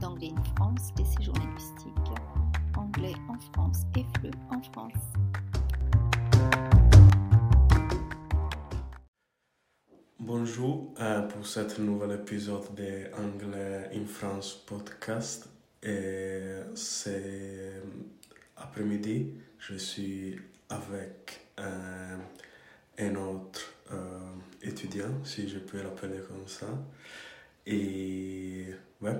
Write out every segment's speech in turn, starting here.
d'Anglais in France, des séjours. Anglais en France et en France. Bonjour euh, pour cet nouvel épisode de Anglais in France podcast. C'est après-midi, je suis avec euh, un autre euh, étudiant, si je peux l'appeler comme ça. Et ouais,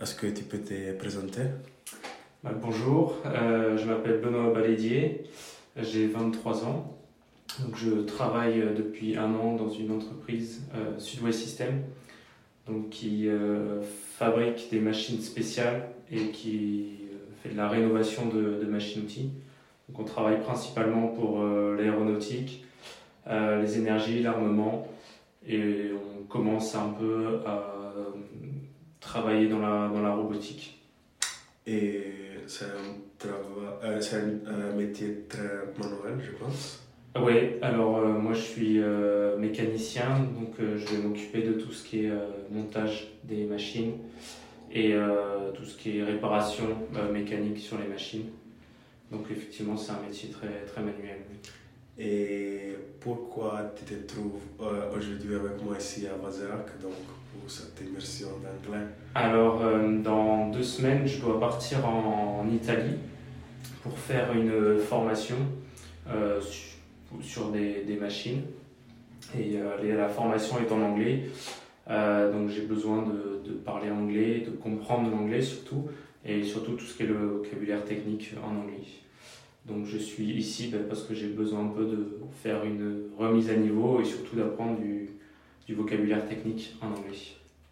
est-ce que tu peux te présenter? Bonjour, euh, je m'appelle Benoît Balédier, j'ai 23 ans. Donc, je travaille euh, depuis un an dans une entreprise euh, Sudway System donc, qui euh, fabrique des machines spéciales et qui fait de la rénovation de, de machines-outils. Donc, on travaille principalement pour l'aéronautique, les énergies, l'armement et on commence un peu à travailler dans la, dans la robotique. Et c'est un, euh, un métier très manuel, je pense. Oui, alors euh, moi je suis euh, mécanicien, donc je vais m'occuper de tout ce qui est montage des machines et tout ce qui est réparation mécanique sur les machines. Donc effectivement c'est un métier très, très manuel. Et pourquoi tu te trouves euh, aujourd'hui avec moi ici à Vazerac, donc pour cette immersion d'anglais? Alors euh, dans deux semaines je dois partir en, Italie pour faire une formation euh, su- sur des, machines et la formation est en anglais. Donc j'ai besoin de parler anglais, de comprendre l'anglais surtout, et surtout tout ce qui est le vocabulaire technique en anglais. Donc je suis ici ben, parce que j'ai besoin un peu de faire une remise à niveau et surtout d'apprendre du, du vocabulaire technique en anglais.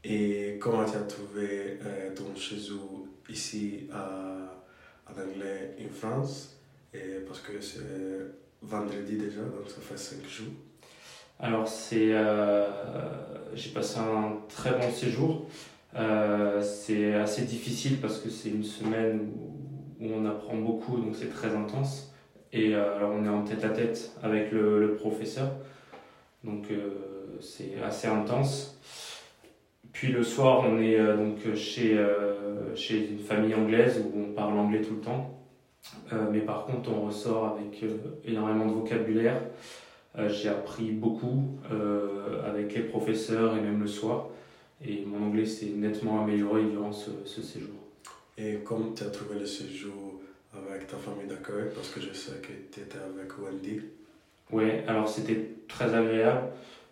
Et comment tu as trouvé euh, ton séjour ici à, à l'anglais en France? Et Parce que c'est vendredi déjà, donc ça fait cinq jours. Alors c'est, euh, j'ai passé un très bon séjour. Euh, c'est assez difficile parce que c'est une semaine où, où on apprend beaucoup, donc c'est très intense. Et euh, alors on est en tête à tête avec le, professeur, donc euh, c'est assez intense. Puis le soir, on est euh, donc chez, chez une famille anglaise où on parle anglais tout le temps. Mais par contre, on ressort avec énormément de vocabulaire. J'ai appris beaucoup avec les professeurs et même le soir. Et mon anglais s'est nettement amélioré durant ce séjour. Et comment tu as trouvé le séjour avec ta famille d'accueil? Parce que je sais que tu étais avec Wendy. Ouais, alors c'était très agréable.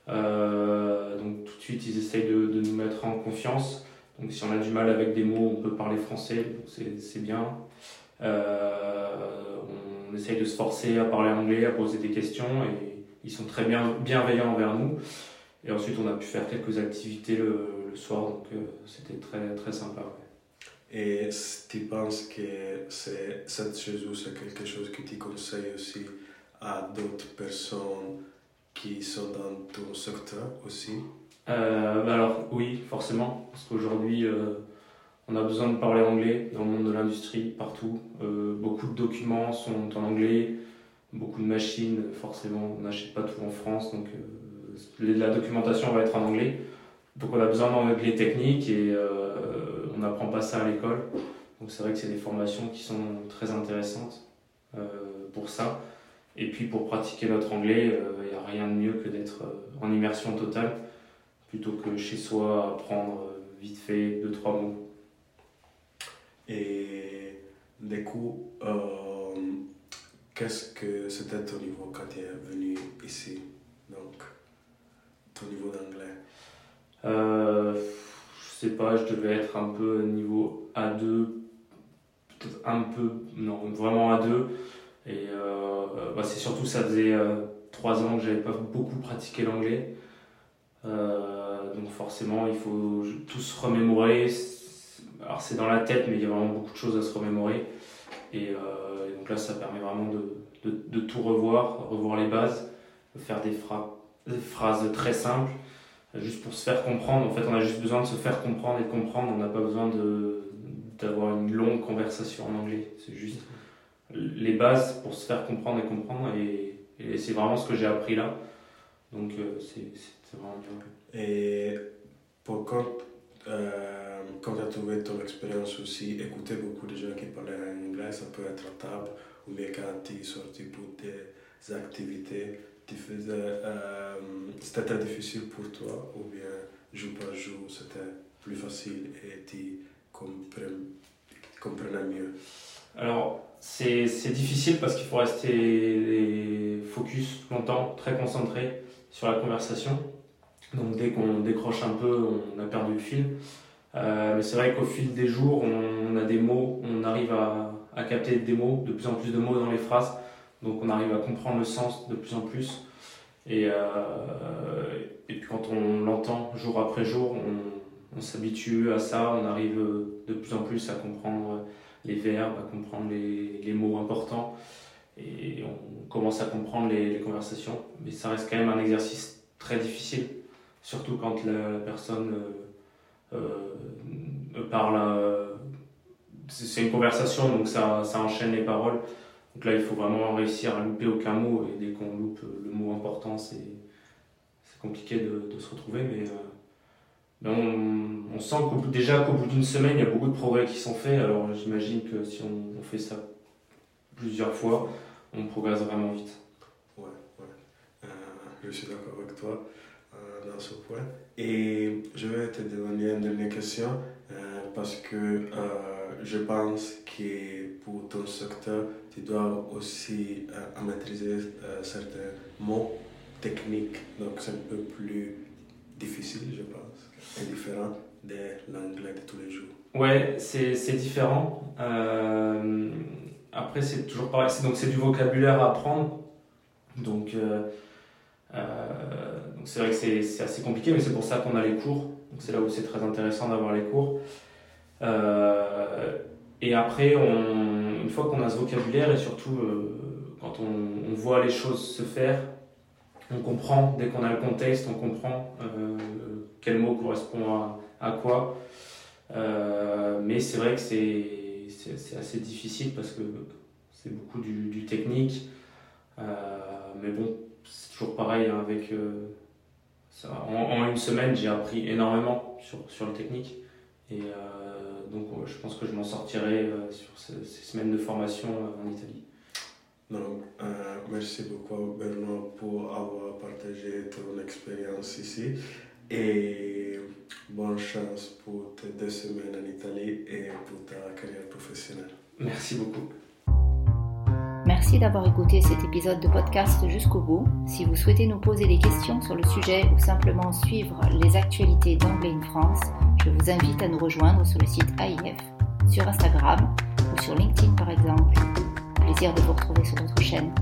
Euh, donc tout de suite, ils essayent de, nous mettre en confiance. Donc si on a du mal avec des mots, on peut parler français, c'est bien. Euh, on essaye de se forcer à parler anglais, à poser des questions, et ils sont très bien, bienveillants envers nous. Et ensuite, on a pu faire quelques activités le, soir, donc euh, c'était très, très sympa. Et tu penses que cette séjour, c'est quelque chose que tu conseilles aussi à d'autres personnes qui sont dans ton secteur aussi? Euh, bah alors oui, forcément, parce qu'aujourd'hui, euh, on a besoin de parler anglais dans le monde de l'industrie, partout. Euh, beaucoup de documents sont en anglais, beaucoup de machines, forcément, on n'achète pas tout en France, donc la documentation va être en anglais. Donc on a besoin d'anglais technique et on n'apprend pas ça à l'école. Donc c'est vrai que c'est des formations qui sont très intéressantes euh, pour ça. Et puis pour pratiquer notre anglais, il n'y a rien de mieux que d'être euh, en immersion totale plutôt que chez soi apprendre euh, vite fait deux trois mots. Et du coup, euh, qu'est-ce que c'était ton niveau quand tu es venu ici? Donc, ton niveau d'anglais? Euh, sais pas, je devais être un peu niveau A2, peut-être un peu, non, vraiment A2. Et euh, bah, c'est surtout, ça faisait euh, trois ans que j'avais pas beaucoup pratiqué l'anglais. Euh, donc forcément, il faut tout se remémorer. Alors c'est dans la tête, mais il y a vraiment beaucoup de choses à se remémorer. Et, euh, et donc là, ça permet vraiment de, de, tout revoir, revoir les bases, faire des, des phrases très simples juste pour se faire comprendre. En fait, on a juste besoin de se faire comprendre et de comprendre. On n'a pas besoin d'avoir une longue conversation en anglais. C'est juste les bases pour se faire comprendre et comprendre. Et, c'est vraiment ce que j'ai appris là. Donc, euh, c'est vraiment bien. Et pour quand euh, quand tu as trouvé ton expérience aussi, écouter beaucoup de gens qui parlaient en anglais, ça peut être à table, ou bien quand tu es sorti pour des activités, tu faisais, euh, c'était difficile pour toi, ou bien jour par jour, c'était plus facile et tu comprenais, mieux? Alors, c'est difficile parce qu'il faut rester focus longtemps, très concentré sur la conversation. Donc dès qu'on décroche un peu, on a perdu le fil. Euh, mais c'est vrai qu'au fil des jours, on, a des mots, on arrive à, à, capter des mots, de plus en plus de mots dans les phrases. Donc on arrive à comprendre le sens de plus en plus. Et, euh, puis quand on l'entend jour après jour, on, s'habitue à ça, on arrive de plus en plus à comprendre les verbes, à comprendre les, mots importants. Et on commence à comprendre les, conversations. Mais ça reste quand même un exercice très difficile surtout quand la, personne euh, euh, parle. C'est une conversation, donc ça, enchaîne les paroles. Donc là, il faut vraiment réussir à louper aucun mot, et dès qu'on loupe le mot important, c'est compliqué de, se retrouver, mais, on, on, sent qu'au déjà qu'au bout d'une semaine, il y a beaucoup de progrès qui sont faits. Alors j'imagine que si on, fait ça plusieurs fois, on progresse vraiment vite. Ouais, ouais. je suis d'accord avec toi. Euh, dans ce point. Et je vais te demander une dernière question euh, parce que euh, je pense que pour ton secteur, tu dois aussi maîtriser certains mots techniques. Donc c'est un peu plus difficile, je pense, et différent de l'anglais de tous les jours. Ouais, c'est différent. après, c'est toujours pareil. Donc c'est du vocabulaire à apprendre. Donc euh, donc c'est vrai que c'est assez compliqué, mais c'est pour ça qu'on a les cours. C'est là où c'est très intéressant d'avoir les cours. Euh, et après, on, une fois qu'on a ce vocabulaire et surtout euh, quand on, voit les choses se faire, on comprend, dès qu'on a le contexte, on comprend quel mot correspond à, à quoi. mais c'est vrai que c'est assez difficile parce que c'est beaucoup du, du technique. mais bon, c'est toujours pareil hein, avec. Euh, ça, en, une semaine, j'ai appris énormément sur, sur le technique. Et euh, donc, je pense que je m'en sortirai euh, sur ces, semaines de formation en Italie. Donc, merci beaucoup Bernard pour avoir partagé ton expérience ici et bonne chance pour tes deux semaines en Italie et pour ta carrière professionnelle. Merci beaucoup. Merci d'avoir écouté cet épisode de podcast jusqu'au bout. Si vous souhaitez nous poser des questions sur le sujet ou simplement suivre les actualités d'Anglais in France, je vous invite à nous rejoindre sur le site AIF, sur Instagram ou sur LinkedIn par exemple. Plaisir de vous retrouver sur notre chaîne.